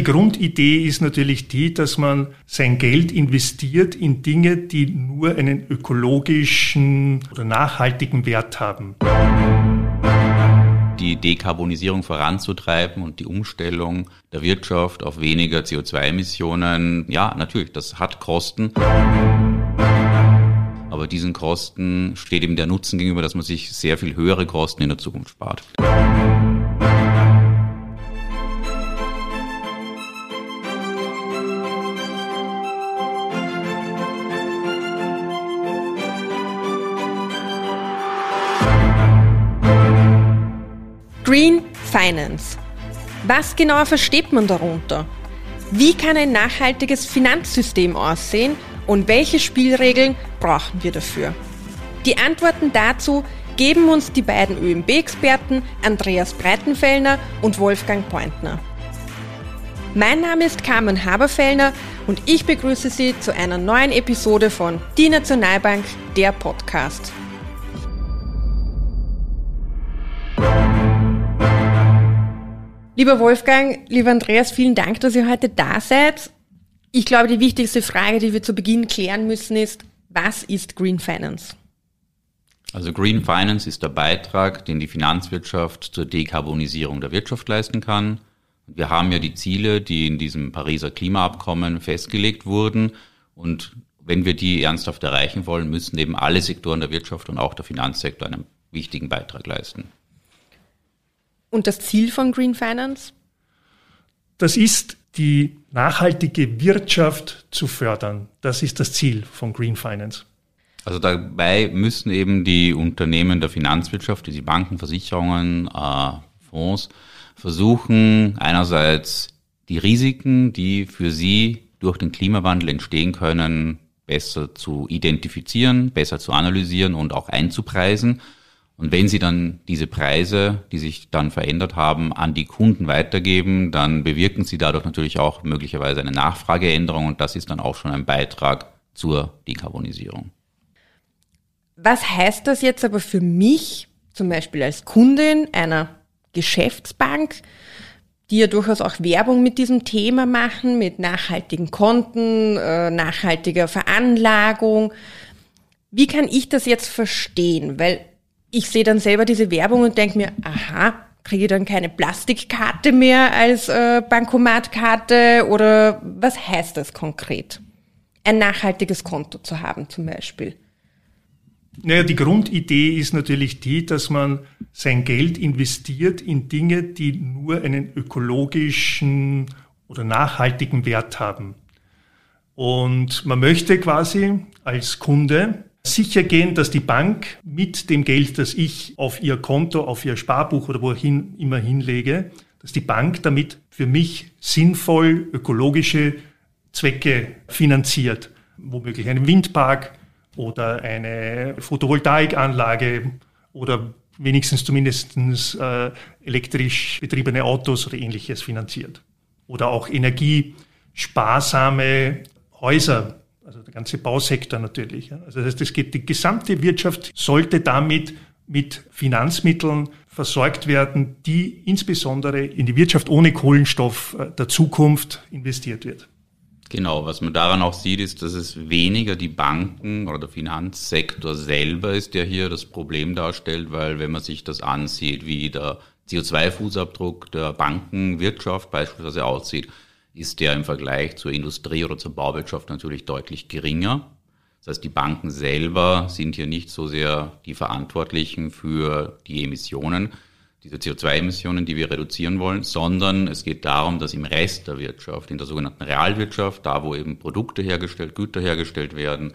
Die Grundidee ist natürlich die, dass man sein Geld investiert in Dinge, die nur einen ökologischen oder nachhaltigen Wert haben. Die Dekarbonisierung voranzutreiben und die Umstellung der Wirtschaft auf weniger CO2-Emissionen, ja, natürlich, das hat Kosten. Aber diesen Kosten steht eben der Nutzen gegenüber, dass man sich sehr viel höhere Kosten in der Zukunft spart. Finance. Was genau versteht man darunter? Wie kann ein nachhaltiges Finanzsystem aussehen und welche Spielregeln brauchen wir dafür? Die Antworten dazu geben uns die beiden ÖMB-Experten Andreas Breitenfellner und Wolfgang Pointner. Mein Name ist Carmen Haberfellner und ich begrüße Sie zu einer neuen Episode von Die Nationalbank, der Podcast. Lieber Wolfgang, lieber Andreas, vielen Dank, dass ihr heute da seid. Ich glaube, die wichtigste Frage, die wir zu Beginn klären müssen, ist, was ist Green Finance? Also Green Finance ist der Beitrag, den die Finanzwirtschaft zur Dekarbonisierung der Wirtschaft leisten kann. Wir haben ja die Ziele, die in diesem Pariser Klimaabkommen festgelegt wurden. Und wenn wir die ernsthaft erreichen wollen, müssen eben alle Sektoren der Wirtschaft und auch der Finanzsektor einen wichtigen Beitrag leisten. Und das Ziel von Green Finance? Das ist, die nachhaltige Wirtschaft zu fördern. Das ist das Ziel von Green Finance. Also dabei müssen eben die Unternehmen der Finanzwirtschaft, die Banken, Versicherungen, äh, Fonds, versuchen einerseits die Risiken, die für sie durch den Klimawandel entstehen können, besser zu identifizieren, besser zu analysieren und auch einzupreisen und wenn Sie dann diese Preise, die sich dann verändert haben, an die Kunden weitergeben, dann bewirken Sie dadurch natürlich auch möglicherweise eine Nachfrageänderung und das ist dann auch schon ein Beitrag zur Dekarbonisierung. Was heißt das jetzt aber für mich, zum Beispiel als Kundin einer Geschäftsbank, die ja durchaus auch Werbung mit diesem Thema machen, mit nachhaltigen Konten, äh, nachhaltiger Veranlagung. Wie kann ich das jetzt verstehen? Weil ich sehe dann selber diese Werbung und denke mir, aha, kriege ich dann keine Plastikkarte mehr als äh, Bankomatkarte oder was heißt das konkret? Ein nachhaltiges Konto zu haben zum Beispiel. Naja, die Grundidee ist natürlich die, dass man sein Geld investiert in Dinge, die nur einen ökologischen oder nachhaltigen Wert haben. Und man möchte quasi als Kunde sicher gehen, dass die Bank mit dem Geld, das ich auf ihr Konto, auf ihr Sparbuch oder wohin immer hinlege, dass die Bank damit für mich sinnvoll ökologische Zwecke finanziert. Womöglich einen Windpark oder eine Photovoltaikanlage oder wenigstens zumindest äh, elektrisch betriebene Autos oder ähnliches finanziert. Oder auch energiesparsame Häuser also der ganze Bausektor natürlich. Also das heißt, es geht, die gesamte Wirtschaft sollte damit mit Finanzmitteln versorgt werden, die insbesondere in die Wirtschaft ohne Kohlenstoff äh, der Zukunft investiert wird. Genau, was man daran auch sieht, ist, dass es weniger die Banken oder der Finanzsektor selber ist, der hier das Problem darstellt, weil wenn man sich das ansieht, wie der CO2-Fußabdruck der Bankenwirtschaft beispielsweise aussieht, ist der im Vergleich zur Industrie oder zur Bauwirtschaft natürlich deutlich geringer. Das heißt, die Banken selber sind hier nicht so sehr die Verantwortlichen für die Emissionen, diese CO2-Emissionen, die wir reduzieren wollen, sondern es geht darum, dass im Rest der Wirtschaft, in der sogenannten Realwirtschaft, da wo eben Produkte hergestellt, Güter hergestellt werden,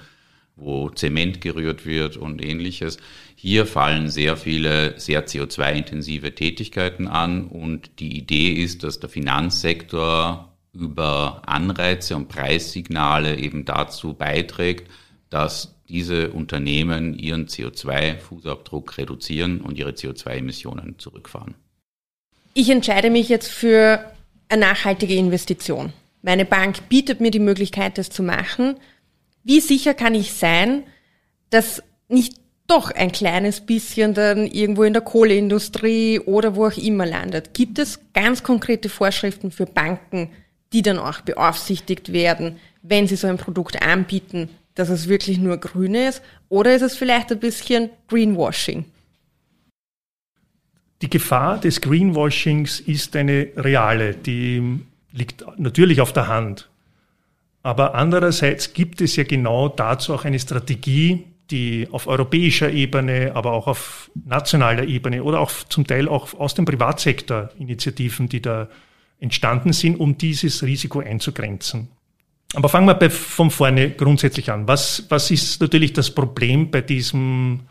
wo Zement gerührt wird und ähnliches, hier fallen sehr viele sehr CO2-intensive Tätigkeiten an und die Idee ist, dass der Finanzsektor über Anreize und Preissignale eben dazu beiträgt, dass diese Unternehmen ihren CO2-Fußabdruck reduzieren und ihre CO2-Emissionen zurückfahren. Ich entscheide mich jetzt für eine nachhaltige Investition. Meine Bank bietet mir die Möglichkeit, das zu machen. Wie sicher kann ich sein, dass nicht doch ein kleines bisschen dann irgendwo in der Kohleindustrie oder wo auch immer landet? Gibt es ganz konkrete Vorschriften für Banken, die dann auch beaufsichtigt werden, wenn sie so ein Produkt anbieten, dass es wirklich nur grün ist? Oder ist es vielleicht ein bisschen Greenwashing? Die Gefahr des Greenwashings ist eine reale, die liegt natürlich auf der Hand. Aber andererseits gibt es ja genau dazu auch eine Strategie, die auf europäischer Ebene, aber auch auf nationaler Ebene oder auch zum Teil auch aus dem Privatsektor Initiativen, die da entstanden sind, um dieses Risiko einzugrenzen. Aber fangen wir bei, von vorne grundsätzlich an. Was, was ist natürlich das Problem bei diesem,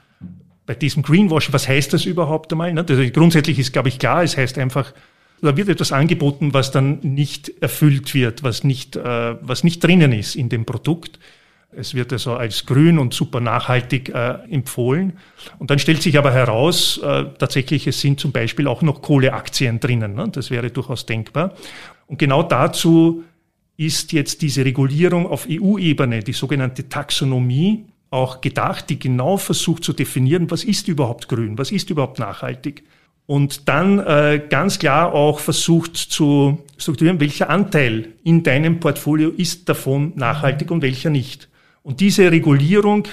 bei diesem Greenwashing? Was heißt das überhaupt einmal? Also grundsätzlich ist, glaube ich, klar, es heißt einfach, da wird etwas angeboten, was dann nicht erfüllt wird, was nicht, äh, was nicht drinnen ist in dem Produkt. Es wird also als grün und super nachhaltig äh, empfohlen. Und dann stellt sich aber heraus, äh, tatsächlich, es sind zum Beispiel auch noch Kohleaktien drinnen. Ne? Das wäre durchaus denkbar. Und genau dazu ist jetzt diese Regulierung auf EU-Ebene, die sogenannte Taxonomie, auch gedacht, die genau versucht zu definieren, was ist überhaupt grün, was ist überhaupt nachhaltig. Und dann äh, ganz klar auch versucht zu strukturieren, welcher Anteil in deinem Portfolio ist davon nachhaltig und welcher nicht. Und diese Regulierung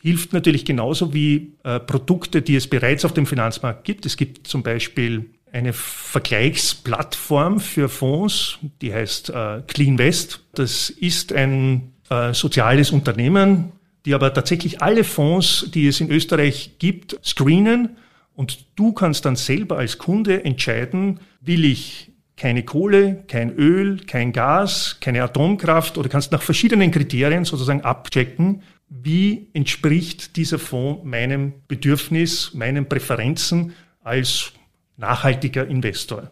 hilft natürlich genauso wie äh, Produkte, die es bereits auf dem Finanzmarkt gibt. Es gibt zum Beispiel eine Vergleichsplattform für Fonds, die heißt äh, Clean West. Das ist ein äh, soziales Unternehmen, die aber tatsächlich alle Fonds, die es in Österreich gibt, screenen. Und du kannst dann selber als Kunde entscheiden, will ich keine Kohle, kein Öl, kein Gas, keine Atomkraft oder kannst nach verschiedenen Kriterien sozusagen abchecken, wie entspricht dieser Fonds meinem Bedürfnis, meinen Präferenzen als nachhaltiger Investor.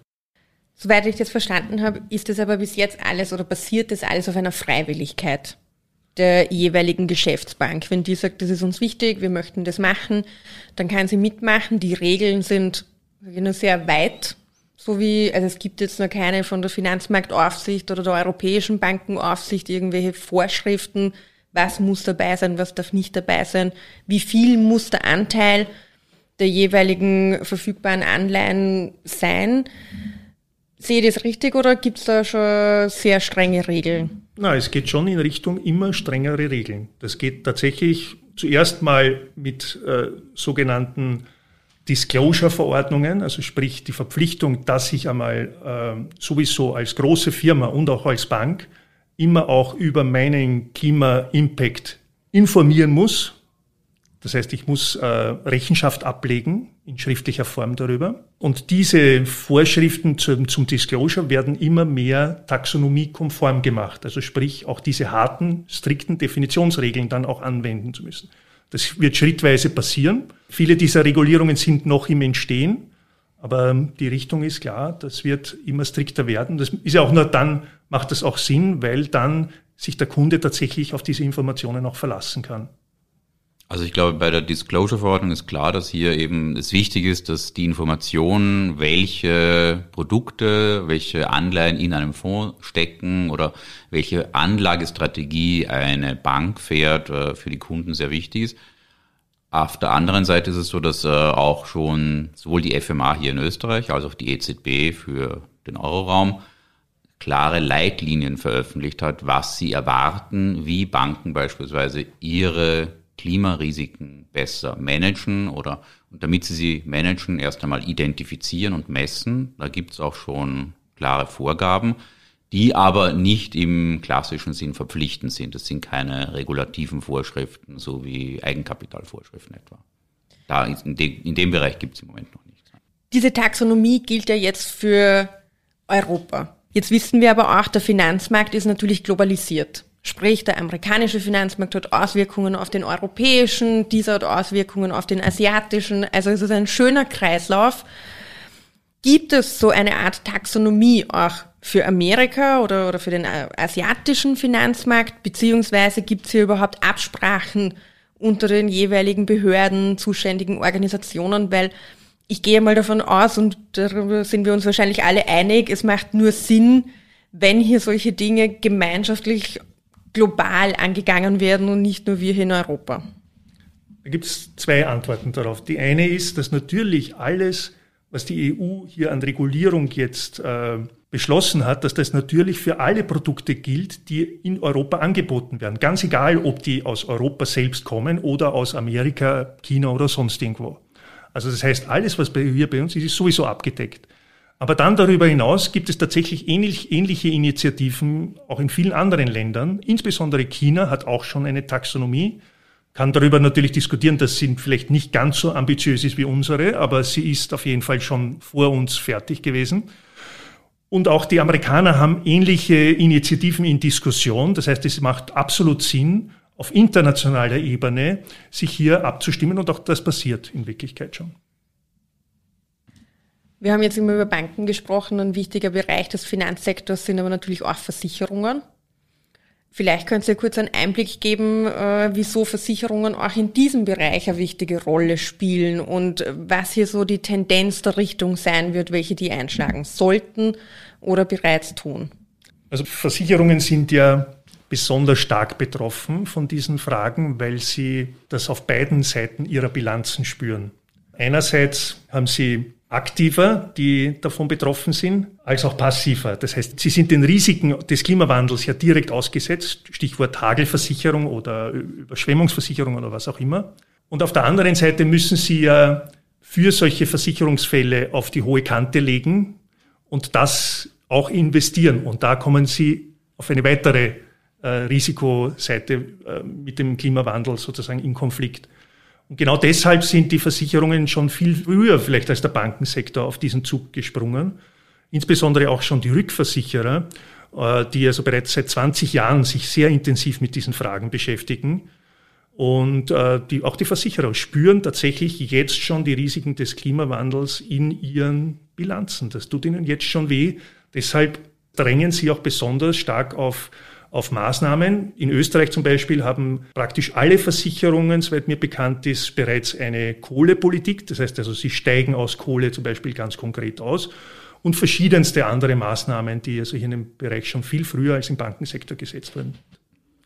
Soweit ich das verstanden habe, ist das aber bis jetzt alles oder basiert das alles auf einer Freiwilligkeit der jeweiligen Geschäftsbank. Wenn die sagt, das ist uns wichtig, wir möchten das machen, dann kann sie mitmachen. Die Regeln sind nur sehr weit, so wie, also es gibt jetzt noch keine von der Finanzmarktaufsicht oder der Europäischen Bankenaufsicht irgendwelche Vorschriften, was muss dabei sein, was darf nicht dabei sein, wie viel muss der Anteil der jeweiligen verfügbaren Anleihen sein. Sehe ich das richtig oder gibt es da schon sehr strenge Regeln? Na, es geht schon in Richtung immer strengere Regeln. Das geht tatsächlich zuerst mal mit äh, sogenannten Disclosure-Verordnungen, also sprich die Verpflichtung, dass ich einmal äh, sowieso als große Firma und auch als Bank immer auch über meinen Klima-Impact informieren muss, das heißt, ich muss äh, Rechenschaft ablegen in schriftlicher Form darüber. Und diese Vorschriften zum, zum Disclosure werden immer mehr taxonomiekonform gemacht. Also sprich, auch diese harten, strikten Definitionsregeln dann auch anwenden zu müssen. Das wird schrittweise passieren. Viele dieser Regulierungen sind noch im Entstehen. Aber ähm, die Richtung ist klar, das wird immer strikter werden. Das ist ja auch nur dann, macht das auch Sinn, weil dann sich der Kunde tatsächlich auf diese Informationen auch verlassen kann. Also ich glaube, bei der Disclosure-Verordnung ist klar, dass hier eben es wichtig ist, dass die Informationen, welche Produkte, welche Anleihen in einem Fonds stecken oder welche Anlagestrategie eine Bank fährt, äh, für die Kunden sehr wichtig ist. Auf der anderen Seite ist es so, dass äh, auch schon sowohl die FMA hier in Österreich als auch die EZB für den Euroraum klare Leitlinien veröffentlicht hat, was sie erwarten, wie Banken beispielsweise ihre Klimarisiken besser managen oder und damit sie sie managen, erst einmal identifizieren und messen. Da gibt es auch schon klare Vorgaben, die aber nicht im klassischen Sinn verpflichtend sind. Das sind keine regulativen Vorschriften, so wie Eigenkapitalvorschriften etwa. Da in, dem, in dem Bereich gibt es im Moment noch nichts. Diese Taxonomie gilt ja jetzt für Europa. Jetzt wissen wir aber auch, der Finanzmarkt ist natürlich globalisiert. Sprich, der amerikanische Finanzmarkt hat Auswirkungen auf den europäischen, dieser hat Auswirkungen auf den asiatischen. Also es ist ein schöner Kreislauf. Gibt es so eine Art Taxonomie auch für Amerika oder, oder für den asiatischen Finanzmarkt? Beziehungsweise gibt es hier überhaupt Absprachen unter den jeweiligen Behörden, zuständigen Organisationen? Weil ich gehe mal davon aus, und darüber sind wir uns wahrscheinlich alle einig, es macht nur Sinn, wenn hier solche Dinge gemeinschaftlich global angegangen werden und nicht nur wir hier in Europa? Da gibt es zwei Antworten darauf. Die eine ist, dass natürlich alles, was die EU hier an Regulierung jetzt äh, beschlossen hat, dass das natürlich für alle Produkte gilt, die in Europa angeboten werden. Ganz egal, ob die aus Europa selbst kommen oder aus Amerika, China oder sonst irgendwo. Also das heißt, alles, was hier bei uns ist, ist sowieso abgedeckt. Aber dann darüber hinaus gibt es tatsächlich ähnlich, ähnliche Initiativen auch in vielen anderen Ländern. Insbesondere China hat auch schon eine Taxonomie. Kann darüber natürlich diskutieren, dass sie vielleicht nicht ganz so ambitiös ist wie unsere, aber sie ist auf jeden Fall schon vor uns fertig gewesen. Und auch die Amerikaner haben ähnliche Initiativen in Diskussion. Das heißt, es macht absolut Sinn, auf internationaler Ebene sich hier abzustimmen und auch das passiert in Wirklichkeit schon. Wir haben jetzt immer über Banken gesprochen. Ein wichtiger Bereich des Finanzsektors sind aber natürlich auch Versicherungen. Vielleicht können Sie kurz einen Einblick geben, äh, wieso Versicherungen auch in diesem Bereich eine wichtige Rolle spielen und was hier so die Tendenz der Richtung sein wird, welche die einschlagen sollten oder bereits tun. Also Versicherungen sind ja besonders stark betroffen von diesen Fragen, weil sie das auf beiden Seiten ihrer Bilanzen spüren. Einerseits haben sie aktiver, die davon betroffen sind, als auch passiver. Das heißt, sie sind den Risiken des Klimawandels ja direkt ausgesetzt, Stichwort Hagelversicherung oder Überschwemmungsversicherung oder was auch immer. Und auf der anderen Seite müssen sie ja für solche Versicherungsfälle auf die hohe Kante legen und das auch investieren. Und da kommen sie auf eine weitere äh, Risikoseite äh, mit dem Klimawandel sozusagen in Konflikt. Und genau deshalb sind die Versicherungen schon viel früher vielleicht als der Bankensektor auf diesen Zug gesprungen. Insbesondere auch schon die Rückversicherer, äh, die also bereits seit 20 Jahren sich sehr intensiv mit diesen Fragen beschäftigen. Und äh, die, auch die Versicherer spüren tatsächlich jetzt schon die Risiken des Klimawandels in ihren Bilanzen. Das tut ihnen jetzt schon weh. Deshalb drängen sie auch besonders stark auf auf Maßnahmen. In Österreich zum Beispiel haben praktisch alle Versicherungen, soweit mir bekannt ist, bereits eine Kohlepolitik. Das heißt also, sie steigen aus Kohle zum Beispiel ganz konkret aus und verschiedenste andere Maßnahmen, die also hier in dem Bereich schon viel früher als im Bankensektor gesetzt wurden.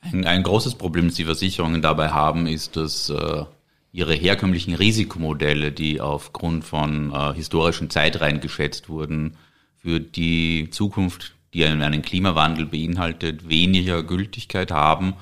Ein, ein großes Problem, das die Versicherungen dabei haben, ist, dass äh, ihre herkömmlichen Risikomodelle, die aufgrund von äh, historischen Zeitreihen geschätzt wurden, für die Zukunft die einen Klimawandel beinhaltet, weniger Gültigkeit haben,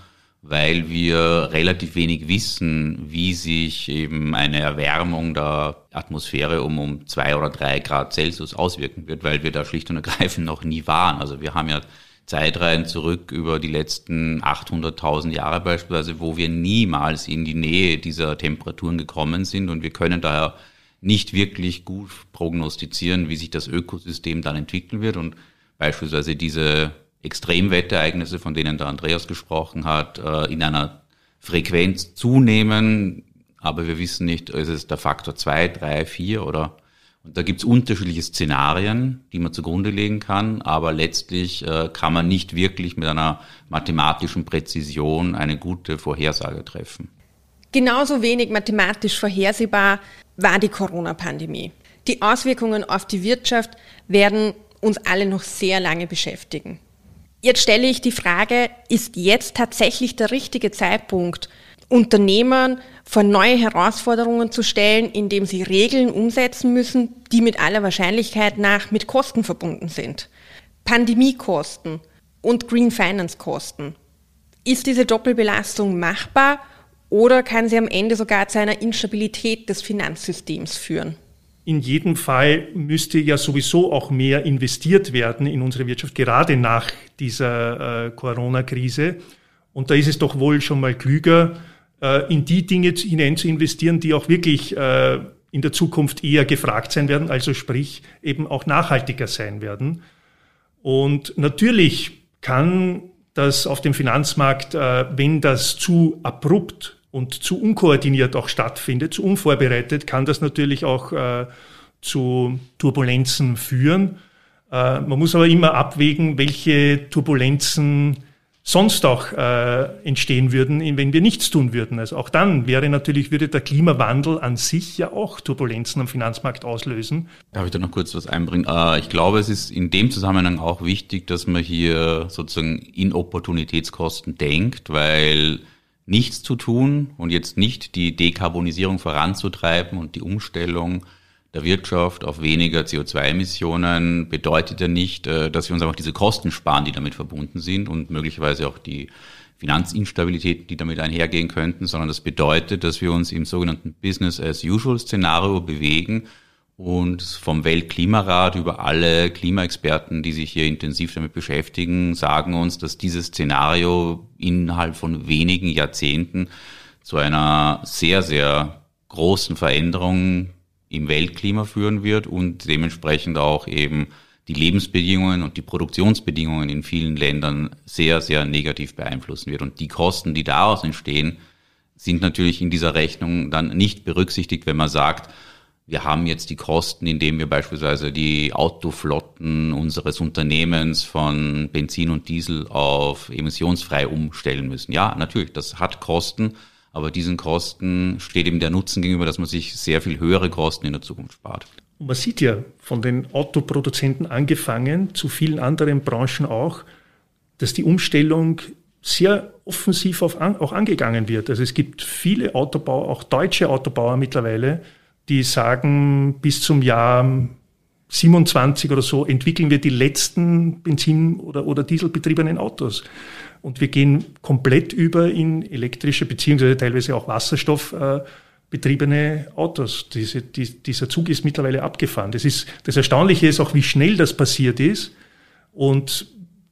weil wir relativ wenig wissen, wie sich eben eine Erwärmung der Atmosphäre um, um zwei oder drei Grad Celsius auswirken wird, weil wir da schlicht und ergreifend noch nie waren. Also wir haben ja Zeitreihen zurück über die letzten 800.000 Jahre beispielsweise, wo wir niemals in die Nähe dieser Temperaturen gekommen sind und wir können daher nicht wirklich gut prognostizieren, wie sich das Ökosystem dann entwickeln wird und beispielsweise diese Extremwetterereignisse, von denen der Andreas gesprochen hat, äh, in einer Frequenz zunehmen, aber wir wissen nicht, ist es der Faktor zwei, drei, vier oder und da gibt es unterschiedliche Szenarien, die man zugrunde legen kann, aber letztlich äh, kann man nicht wirklich mit einer mathematischen Präzision eine gute Vorhersage treffen. Genauso wenig mathematisch vorhersehbar war die Corona-Pandemie. Die Auswirkungen auf die Wirtschaft werden uns alle noch sehr lange beschäftigen. Jetzt stelle ich die Frage, ist jetzt tatsächlich der richtige Zeitpunkt, Unternehmern vor neue Herausforderungen zu stellen, indem sie Regeln umsetzen müssen, die mit aller Wahrscheinlichkeit nach mit Kosten verbunden sind? Pandemiekosten und Green Finance Kosten. Ist diese Doppelbelastung machbar oder kann sie am Ende sogar zu einer Instabilität des Finanzsystems führen? In jedem Fall müsste ja sowieso auch mehr investiert werden in unsere Wirtschaft, gerade nach dieser äh, Corona-Krise. Und da ist es doch wohl schon mal klüger, äh, in die Dinge hinein zu investieren, die auch wirklich äh, in der Zukunft eher gefragt sein werden, also sprich eben auch nachhaltiger sein werden. Und natürlich kann das auf dem Finanzmarkt, äh, wenn das zu abrupt und zu unkoordiniert auch stattfindet, zu unvorbereitet, kann das natürlich auch äh, zu Turbulenzen führen. Äh, man muss aber immer abwägen, welche Turbulenzen sonst auch äh, entstehen würden, wenn wir nichts tun würden. Also auch dann wäre natürlich, würde der Klimawandel an sich ja auch Turbulenzen am Finanzmarkt auslösen. Darf ich da noch kurz was einbringen? Äh, ich glaube, es ist in dem Zusammenhang auch wichtig, dass man hier sozusagen in Opportunitätskosten denkt, weil nichts zu tun und jetzt nicht die Dekarbonisierung voranzutreiben und die Umstellung, der Wirtschaft auf weniger CO2-Emissionen bedeutet ja nicht, äh, dass wir uns einfach diese Kosten sparen, die damit verbunden sind und möglicherweise auch die Finanzinstabilität, die damit einhergehen könnten, sondern das bedeutet, dass wir uns im sogenannten Business-as-usual-Szenario bewegen und vom Weltklimarat über alle Klimaexperten, die sich hier intensiv damit beschäftigen, sagen uns, dass dieses Szenario innerhalb von wenigen Jahrzehnten zu einer sehr, sehr großen Veränderung im Weltklima führen wird und dementsprechend auch eben die Lebensbedingungen und die Produktionsbedingungen in vielen Ländern sehr, sehr negativ beeinflussen wird. Und die Kosten, die daraus entstehen, sind natürlich in dieser Rechnung dann nicht berücksichtigt, wenn man sagt, wir haben jetzt die Kosten, indem wir beispielsweise die Autoflotten unseres Unternehmens von Benzin und Diesel auf emissionsfrei umstellen müssen. Ja, natürlich, das hat Kosten, aber diesen Kosten steht eben der Nutzen gegenüber, dass man sich sehr viel höhere Kosten in der Zukunft spart. Und man sieht ja von den Autoproduzenten angefangen, zu vielen anderen Branchen auch, dass die Umstellung sehr offensiv auch angegangen wird. Also es gibt viele Autobauer, auch deutsche Autobauer mittlerweile, die sagen, bis zum Jahr 27 oder so entwickeln wir die letzten Benzin- oder, oder Dieselbetriebenen Autos. Und wir gehen komplett über in elektrische beziehungsweise teilweise auch wasserstoffbetriebene Autos. Diese, die, dieser Zug ist mittlerweile abgefahren. Das, ist, das Erstaunliche ist auch, wie schnell das passiert ist und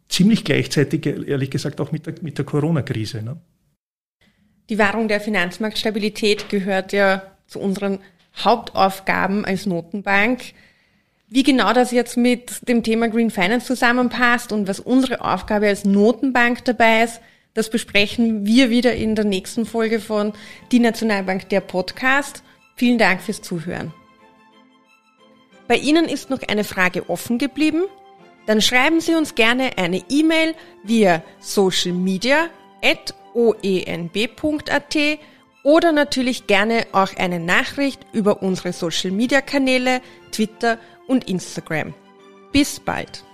ziemlich gleichzeitig, ehrlich gesagt, auch mit der, mit der Corona-Krise. Ne? Die Wahrung der Finanzmarktstabilität gehört ja zu unseren Hauptaufgaben als Notenbank. Wie genau das jetzt mit dem Thema Green Finance zusammenpasst und was unsere Aufgabe als Notenbank dabei ist, das besprechen wir wieder in der nächsten Folge von Die Nationalbank der Podcast. Vielen Dank fürs Zuhören. Bei Ihnen ist noch eine Frage offen geblieben? Dann schreiben Sie uns gerne eine E-Mail via socialmedia.oenb.at oder natürlich gerne auch eine Nachricht über unsere Social Media Kanäle, Twitter und Instagram. Bis bald!